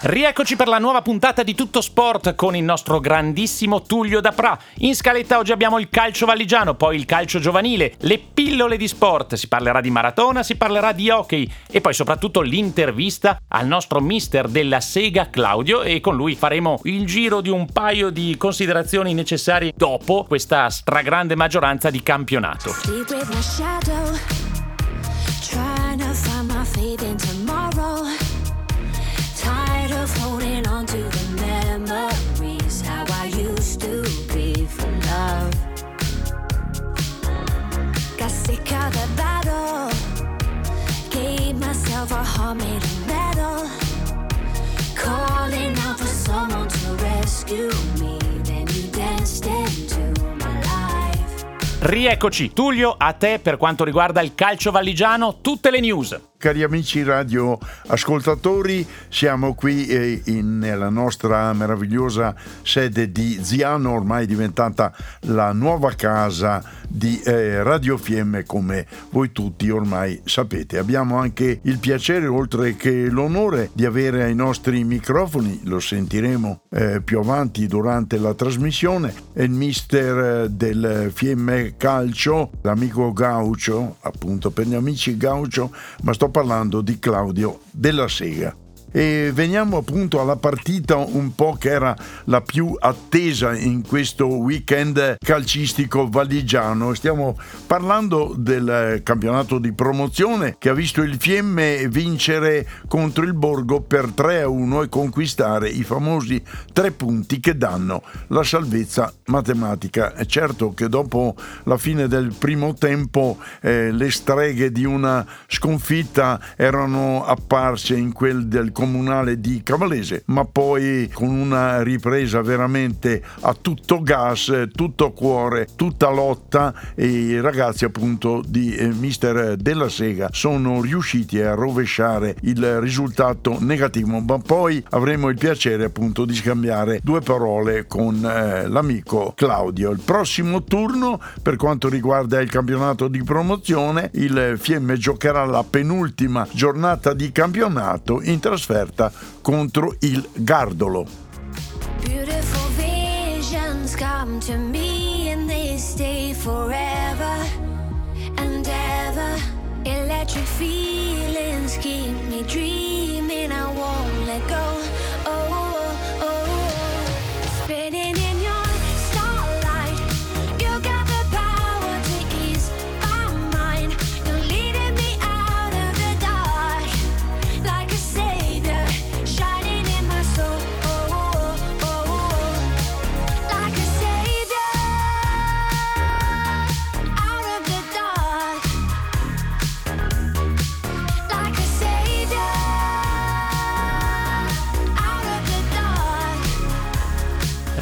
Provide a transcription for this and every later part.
Rieccoci per la nuova puntata di Tutto Sport con il nostro grandissimo Tullio Dapra. In scaletta oggi abbiamo il calcio valigiano, poi il calcio giovanile, le pillole di sport, si parlerà di maratona, si parlerà di hockey e poi soprattutto l'intervista al nostro mister della Sega Claudio e con lui faremo il giro di un paio di considerazioni necessarie dopo questa stragrande maggioranza di campionato. Rieccoci, Tullio, a te per quanto riguarda il calcio valligiano, tutte le news. Cari amici radio ascoltatori, siamo qui eh, in, nella nostra meravigliosa sede di Ziano, ormai diventata la nuova casa di eh, Radio Fiemme come voi tutti ormai sapete. Abbiamo anche il piacere, oltre che l'onore, di avere ai nostri microfoni, lo sentiremo eh, più avanti durante la trasmissione, il mister eh, del Fiemme Calcio, l'amico Gaucio, appunto per gli amici Gaucio, ma sto parlando di Claudio della Sega. E veniamo appunto alla partita un po' che era la più attesa in questo weekend calcistico valigiano. Stiamo parlando del campionato di promozione che ha visto il Fiemme vincere contro il Borgo per 3 a 1 e conquistare i famosi tre punti che danno la salvezza matematica. È certo che dopo la fine del primo tempo eh, le streghe di una sconfitta erano apparse in quel del comunale di Cavallese, ma poi con una ripresa veramente a tutto gas, tutto cuore, tutta lotta e i ragazzi appunto di eh, Mister Della Sega sono riusciti a rovesciare il risultato negativo, ma poi avremo il piacere appunto di scambiare due parole con eh, l'amico Claudio. Il prossimo turno per quanto riguarda il campionato di promozione, il Fiemme giocherà la penultima giornata di campionato in trasferta trasferta contro il Gardolo. Beautiful visions come to me. Electric feelings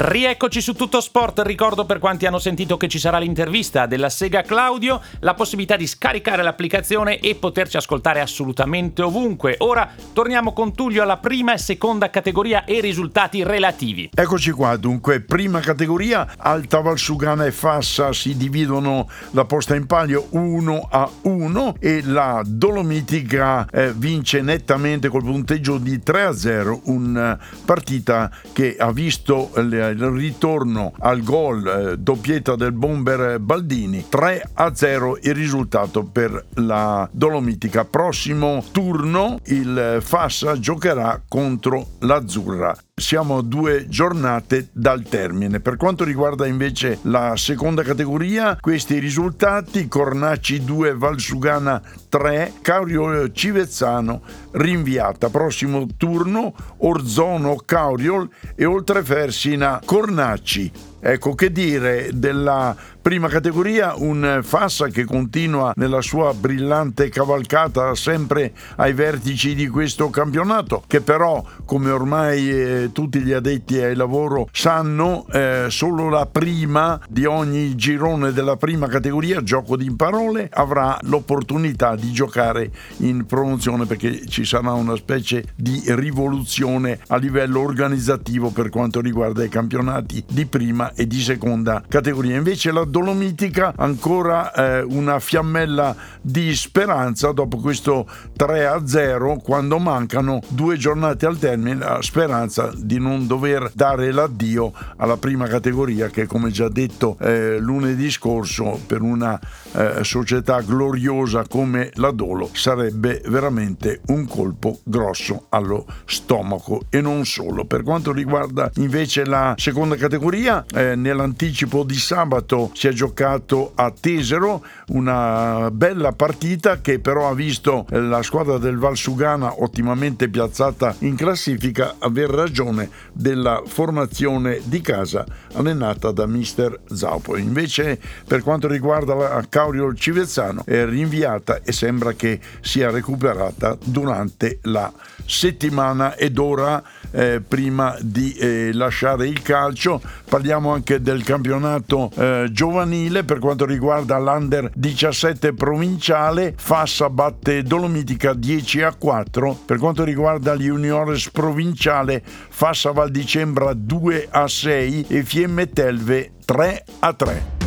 Rieccoci su Tutto Sport, ricordo per quanti hanno sentito che ci sarà l'intervista della Sega Claudio, la possibilità di scaricare l'applicazione e poterci ascoltare assolutamente ovunque. Ora torniamo con Tullio alla prima e seconda categoria e risultati relativi. Eccoci qua, dunque, prima categoria, Alta Valsugana e Fassa si dividono la posta in palio 1 a 1 e la Dolomitica eh, vince nettamente col punteggio di 3 a 0, una partita che ha visto le ritorno al gol eh, doppietta del bomber Baldini 3 a 0 il risultato per la Dolomitica. Prossimo turno il Fassa giocherà contro l'Azzurra siamo a due giornate dal termine. Per quanto riguarda invece la seconda categoria, questi risultati: Cornacci 2, Valsugana 3, Caurio Civezzano rinviata. Prossimo turno Orzono Cauriol e Oltrefersina Cornacci. Ecco che dire della prima categoria, un Fassa che continua nella sua brillante cavalcata sempre ai vertici di questo campionato, che però, come ormai eh, tutti gli addetti ai lavoro sanno, eh, solo la prima di ogni girone della prima categoria, gioco di parole, avrà l'opportunità di giocare in promozione perché ci sarà una specie di rivoluzione a livello organizzativo per quanto riguarda i campionati di prima e di seconda categoria. Invece la Dolomitica ancora eh, una fiammella di speranza dopo questo 3-0 quando mancano due giornate al termine, la speranza di non dover dare l'addio alla prima categoria che come già detto eh, lunedì scorso per una eh, società gloriosa come la Dolo sarebbe veramente un colpo grosso allo stomaco e non solo. Per quanto riguarda invece la seconda categoria, eh, nell'anticipo di sabato si è giocato a Tesero una bella partita che però ha visto la squadra del Valsugana ottimamente piazzata in classifica aver ragione della formazione di casa allenata da mister Zaupo. Invece per quanto riguarda la Caurio Civezzano è rinviata e sembra che sia recuperata durante la settimana ed ora eh, prima di eh, lasciare il calcio. Parliamo anche del campionato eh, giovanile per quanto riguarda l'Under 17 provinciale. Fassa batte Dolomitica 10 a 4. Per quanto riguarda gli juniores provinciale, Fassa Val di Cembra 2 a 6 e Fiemme Telve 3 a 3.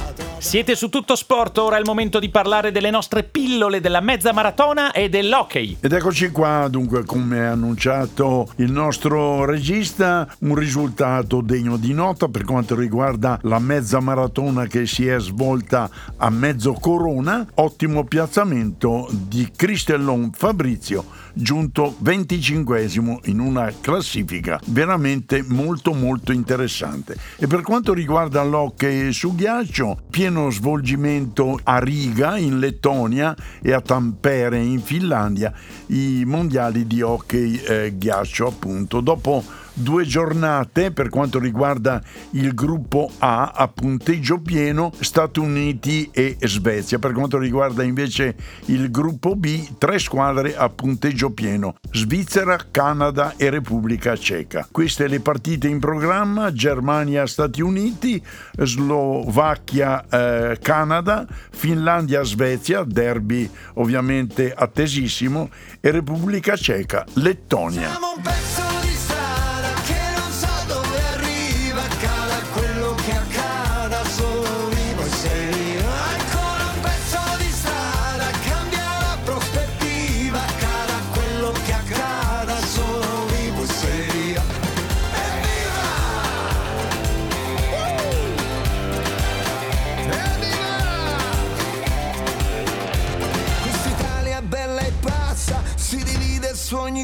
siete su tutto sport, ora è il momento di parlare delle nostre pillole della mezza maratona e dell'hockey. Ed eccoci qua, dunque, come ha annunciato il nostro regista, un risultato degno di nota per quanto riguarda la mezza maratona che si è svolta a mezzo corona. Ottimo piazzamento di Cristellon Fabrizio, giunto 25 in una classifica veramente molto molto interessante. E per quanto riguarda l'hockey su ghiaccio, pieno svolgimento a Riga in Lettonia e a Tampere in Finlandia i mondiali di hockey eh, ghiaccio appunto. Dopo due giornate per quanto riguarda il gruppo A a punteggio pieno Stati Uniti e Svezia. Per quanto riguarda invece il gruppo B tre squadre a punteggio pieno Svizzera, Canada e Repubblica Ceca. Queste le partite in programma Germania, Stati Uniti Slovacchia, eh, Canada Finlandia, Svezia derby ovviamente attesissimo e Repubblica Ceca, Lettonia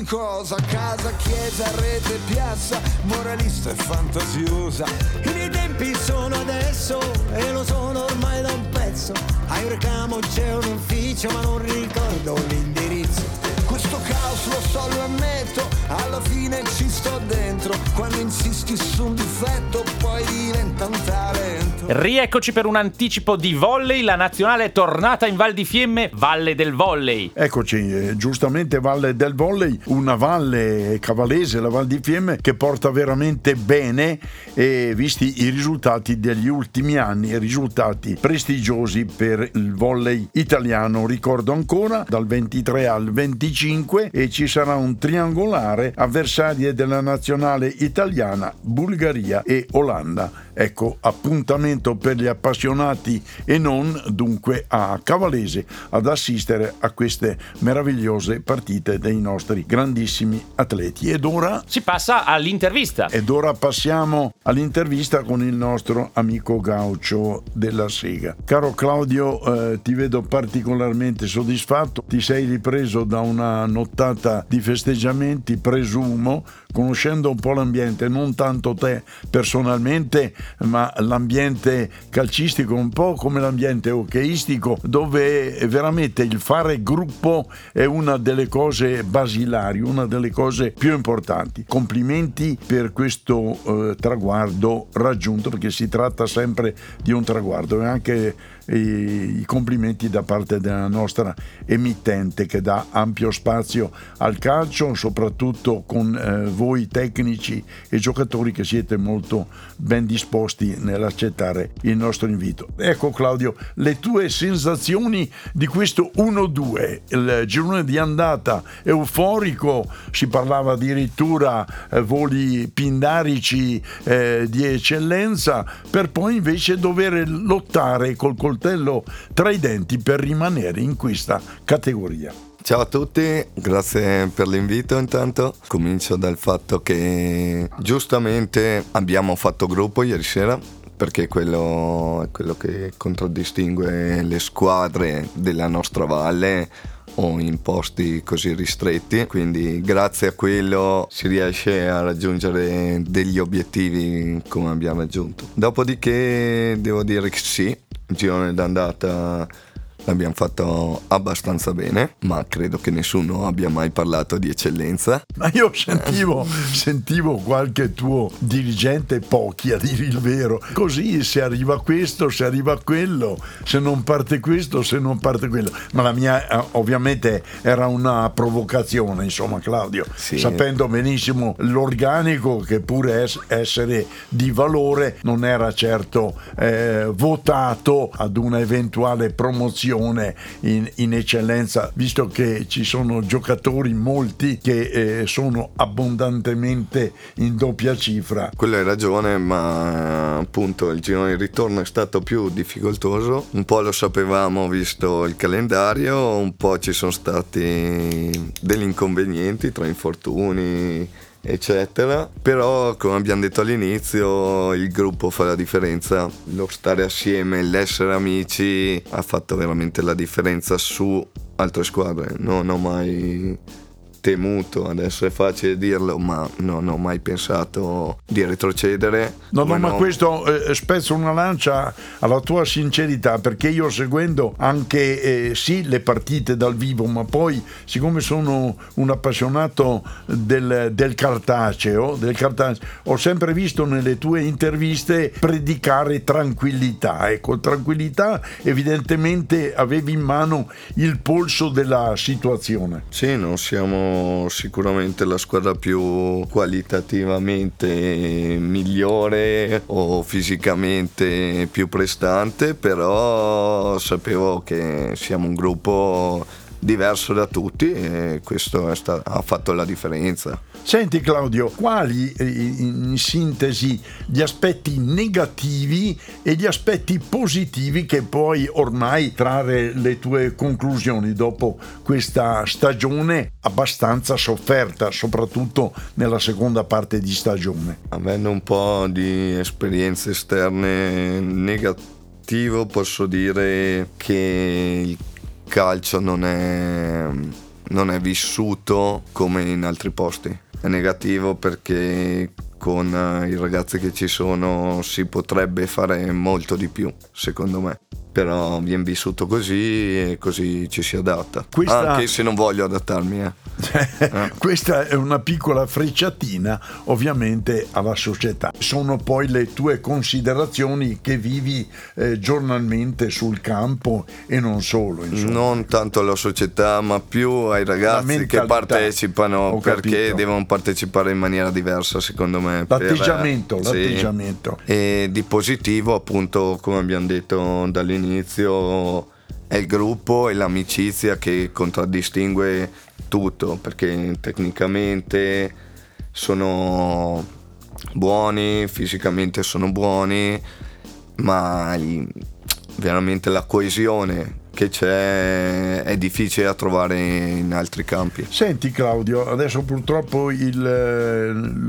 cosa, casa, chiesa, rete, piazza, moralista e fantasiosa. I miei tempi sono adesso e lo sono ormai da un pezzo. A un c'è un ufficio ma non ricordo l'indirizzo. Questo caos lo so, lo ammetto, alla fine ci sto dentro, quando insisto testi su un difetto, poi diventa un talento. Rieccoci per un anticipo di volley, la nazionale è tornata in Val di Fiemme, Valle del Volley. Eccoci, eh, giustamente Valle del Volley, una valle cavalese, la Val di Fiemme, che porta veramente bene e visti i risultati degli ultimi anni, risultati prestigiosi per il volley italiano. Ricordo ancora dal 23 al 25 e ci sarà un triangolare avversarie della nazionale italiana, Bulgaria e Olanda. Ecco, appuntamento per gli appassionati e non dunque a Cavalese ad assistere a queste meravigliose partite dei nostri grandissimi atleti. Ed ora Si passa all'intervista. ed ora passiamo all'intervista con il nostro amico Gaucho della Sega. Caro Claudio, eh, ti vedo particolarmente soddisfatto, ti sei ripreso da una nottata di festeggiamenti, presumo, conoscendo un po' l'ambiente, non tanto te personalmente, ma l'ambiente calcistico, un po' come l'ambiente hockeyistico, dove veramente il fare gruppo è una delle cose basilari, una delle cose più importanti. Complimenti per questo eh, traguardo raggiunto, perché si tratta sempre di un traguardo e anche i complimenti da parte della nostra emittente che dà ampio spazio al calcio, soprattutto con eh, voi tecnici e giocatori che siete molto ben disposti nell'accettare il nostro invito. Ecco Claudio, le tue sensazioni di questo 1-2, il girone di andata euforico, si parlava addirittura eh, voli pindarici eh, di eccellenza, per poi invece dover lottare col coltello tra i denti per rimanere in questa categoria. Ciao a tutti, grazie per l'invito intanto. Comincio dal fatto che giustamente abbiamo fatto gruppo ieri sera perché quello è quello che contraddistingue le squadre della nostra valle o in posti così ristretti, quindi grazie a quello si riesce a raggiungere degli obiettivi come abbiamo raggiunto. Dopodiché devo dire che sì, girone d'andata l'abbiamo fatto abbastanza bene, ma credo che nessuno abbia mai parlato di eccellenza. Ma io sentivo, sentivo qualche tuo dirigente, pochi a dire il vero. Così se arriva questo, se arriva quello, se non parte questo, se non parte quello. Ma la mia eh, ovviamente era una provocazione, insomma, Claudio, Sì. sapendo benissimo l'organico che pure es- essere di valore non era certo eh, votato ad una eventuale promozione in, in eccellenza, visto che ci sono giocatori molti che eh, sono abbondantemente in doppia cifra. Quello hai ragione, ma appunto il girone di ritorno è stato più difficoltoso. Un po' lo sapevamo visto il calendario, un po' ci sono stati degli inconvenienti tra infortuni eccetera. Però come abbiamo detto all'inizio il gruppo fa la differenza. Lo stare assieme l'essere amici ha fatto veramente la differenza su altre squadre. Non ho mai temuto adesso è facile dirlo ma non ho mai pensato di retrocedere No, no, ma questo eh, spezzo una lancia alla tua sincerità perché io seguendo anche eh, sì le partite dal vivo, ma poi siccome sono un appassionato del, del cartaceo, del cartaceo, ho sempre visto nelle tue interviste predicare tranquillità. Ecco, tranquillità evidentemente avevi in mano il polso della situazione. Sì, non siamo sicuramente la squadra più qualitativamente migliore o fisicamente più prestante, però sapevo che siamo un gruppo diverso da tutti e questo sta- ha fatto la differenza. Senti Claudio, quali in sintesi gli aspetti negativi e gli aspetti positivi che puoi ormai trarre le tue conclusioni dopo questa stagione abbastanza sofferta, soprattutto nella seconda parte di stagione? Avendo un po' di esperienze esterne negativo posso dire che il calcio non è, non è vissuto come in altri posti. È negativo perché con eh, i ragazzi che ci sono si potrebbe fare molto di più, secondo me. Però viene vissuto così e così ci si adatta. Questa- Anche se non voglio adattarmi. Eh. Questa è una piccola frecciatina ovviamente alla società. Sono poi le tue considerazioni che vivi eh, giornalmente sul campo e non solo. Insomma. Non tanto alla società, ma più ai ragazzi che partecipano Ho perché capito. devono partecipare in maniera diversa, secondo me. per- L'atteggiamento, sì. l'atteggiamento. E di positivo, appunto, come abbiamo detto dall'inizio, è il gruppo e l'amicizia che contraddistingue tutto, perché tecnicamente sono buoni, fisicamente sono buoni, ma veramente la coesione che c'è è difficile da trovare in altri campi. Senti Claudio, adesso purtroppo il,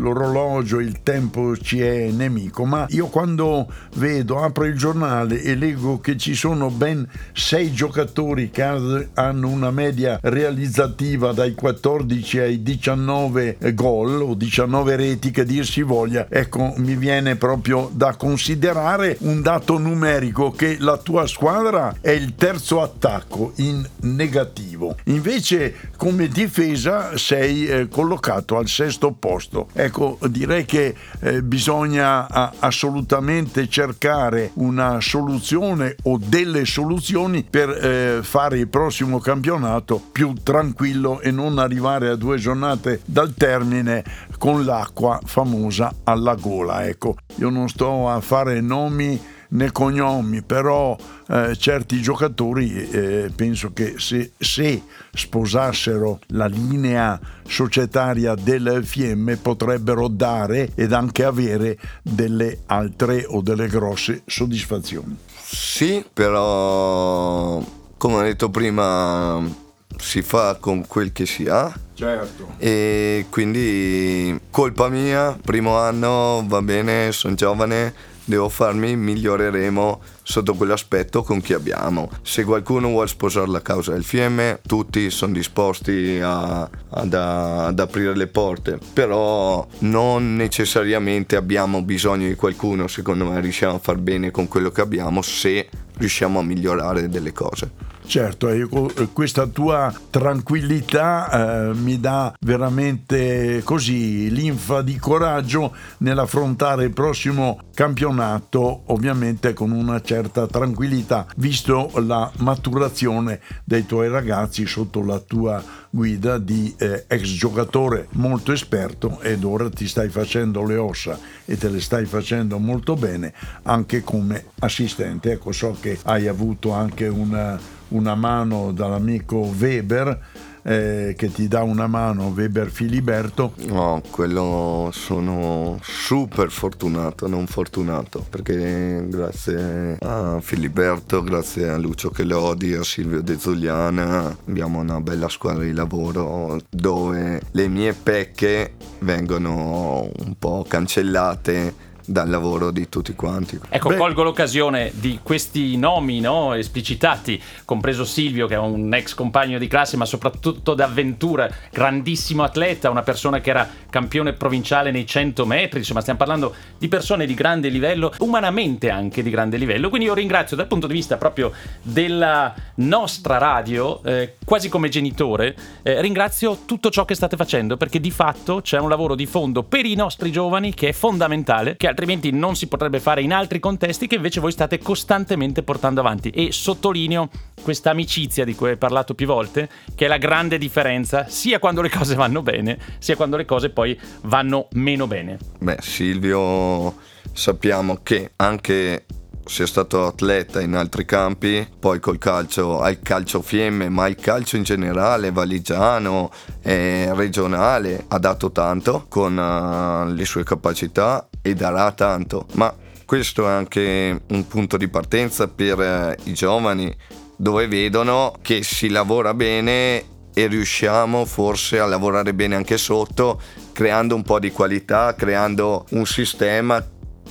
l'orologio, il tempo ci è nemico, ma io quando vedo, apro il giornale e leggo che ci sono ben sei giocatori che ha- hanno una media realizzativa dai 14 ai 19 gol o 19 reti che dir si voglia, ecco mi viene proprio da considerare un dato numerico che la tua squadra è il terzo attacco in negativo. Invece come difesa sei eh, collocato al sesto posto. Ecco, direi che eh, bisogna a- assolutamente cercare una soluzione o delle soluzioni per eh, fare il prossimo campionato più tranquillo e non arrivare a due giornate dal termine con l'acqua famosa alla gola. Ecco, io non sto a fare nomi né cognomi, però eh, certi giocatori eh, penso che se, se sposassero la linea societaria del Fiemme potrebbero dare ed anche avere delle altre o delle grosse soddisfazioni. Sì, però come ho detto prima si fa con quel che si ha Certo. e quindi colpa mia, primo anno va bene, sono giovane, devo farmi, miglioreremo sotto quell'aspetto con chi abbiamo. Se qualcuno vuole sposare la causa del FM, tutti sono disposti a- ad, ad aprire le porte, però non necessariamente abbiamo bisogno di qualcuno, secondo me riusciamo a far bene con quello che abbiamo se riusciamo a migliorare delle cose. Certo, questa tua tranquillità eh, mi dà veramente così linfa di coraggio nell'affrontare il prossimo campionato, ovviamente con una certa tranquillità, visto la maturazione dei tuoi ragazzi sotto la tua guida di eh, ex giocatore molto esperto ed ora ti stai facendo le ossa e te le stai facendo molto bene anche come assistente. Ecco, so che hai avuto anche una, una mano dall'amico Weber eh, che ti dà una mano, Weber Filiberto. No, quello sono super fortunato, non fortunato, perché grazie a Filiberto, grazie a Lucio Chelodi, a Silvio De Zuliana abbiamo una bella squadra di lavoro dove le mie pecche vengono un po' cancellate dal lavoro di tutti quanti. Ecco, Beh. colgo l'occasione di questi nomi no, esplicitati, compreso Silvio, che è un ex compagno di classe, ma soprattutto d'avventura, grandissimo atleta, una persona che era campione provinciale nei 100 metri. Insomma, stiamo parlando di persone di grande livello, umanamente anche di grande livello. Quindi io ringrazio dal punto di vista proprio della nostra radio, eh, quasi come genitore, eh, ringrazio tutto ciò che state facendo, perché di fatto c'è un lavoro di fondo per i nostri giovani che è fondamentale, che altrimenti non si potrebbe fare in altri contesti che invece voi state costantemente portando avanti. E sottolineo questa amicizia di cui hai parlato più volte, che è la grande differenza sia quando le cose vanno bene, sia quando le cose poi vanno meno bene. Beh, Silvio sappiamo che anche è stato atleta in altri campi, poi col calcio, al calcio fiemme, ma il calcio in generale, valigiano, eh, regionale, ha dato tanto con eh, le sue capacità e darà tanto. Ma questo è anche un punto di partenza per eh, i giovani, dove vedono che si lavora bene e riusciamo forse a lavorare bene anche sotto, creando un po' di qualità, creando un sistema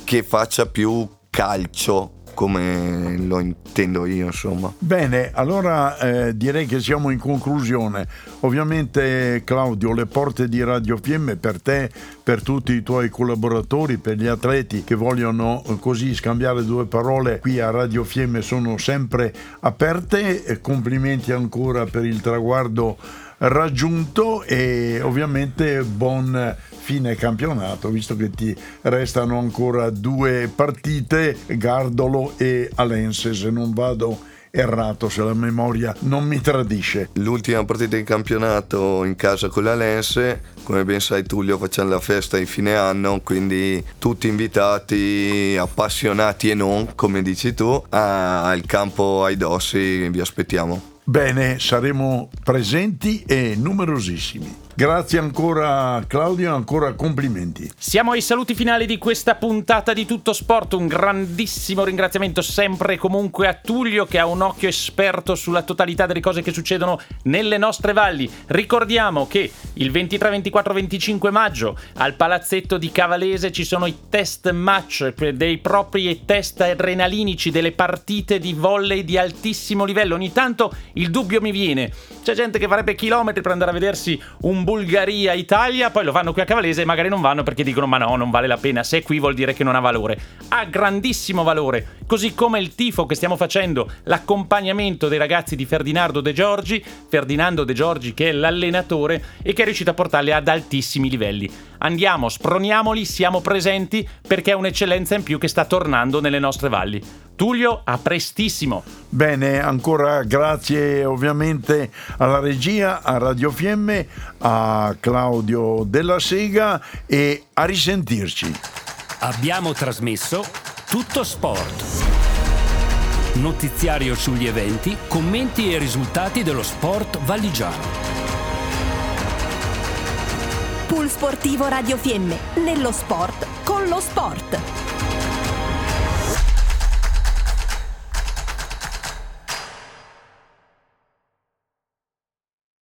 che faccia più calcio come lo intendo io, insomma. Bene, allora eh, direi che siamo in conclusione. Ovviamente Claudio, le porte di Radio FM per te, per tutti i tuoi collaboratori, per gli atleti che vogliono eh, così scambiare due parole qui a Radio FM sono sempre aperte. E complimenti ancora per il traguardo raggiunto e ovviamente buon fine campionato visto che ti restano ancora due partite Gardolo e Alense se non vado errato se la memoria non mi tradisce. L'ultima partita di campionato in casa con la Lense, come ben sai Tullio facciamo la festa di fine anno, quindi tutti invitati, appassionati e non, come dici tu, al campo ai Dossi, vi aspettiamo. Bene, saremo presenti e numerosissimi. Grazie ancora Claudio, ancora complimenti. Siamo ai saluti finali di questa puntata di Tutto Sport, un grandissimo ringraziamento sempre e comunque a Tullio che ha un occhio esperto sulla totalità delle cose che succedono nelle nostre valli. Ricordiamo che il 23, 24, 25 maggio al palazzetto di Cavalese ci sono i test match dei propri test adrenalinici delle partite di volley di altissimo livello. Ogni tanto il dubbio mi viene, c'è gente che farebbe chilometri per andare a vedersi un Bulgaria, Italia, poi lo fanno qui a Cavalese e magari non vanno perché dicono ma no, non vale la pena, se è qui vuol dire che non ha valore. Ha grandissimo valore, così come il tifo che stiamo facendo, l'accompagnamento dei ragazzi di Ferdinando De Giorgi, Ferdinando De Giorgi che è l'allenatore e che riuscito a portarli ad altissimi livelli. Andiamo, sproniamoli, siamo presenti perché è un'eccellenza in più che sta tornando nelle nostre valli. Tullio, a prestissimo. Bene, ancora grazie ovviamente alla regia, a Radio Fiemme, a Claudio Della Sega e a risentirci. Abbiamo trasmesso Tutto Sport. Notiziario sugli eventi, commenti e risultati dello sport valigiano. Pool Sportivo Radio Fiemme, nello sport con lo sport.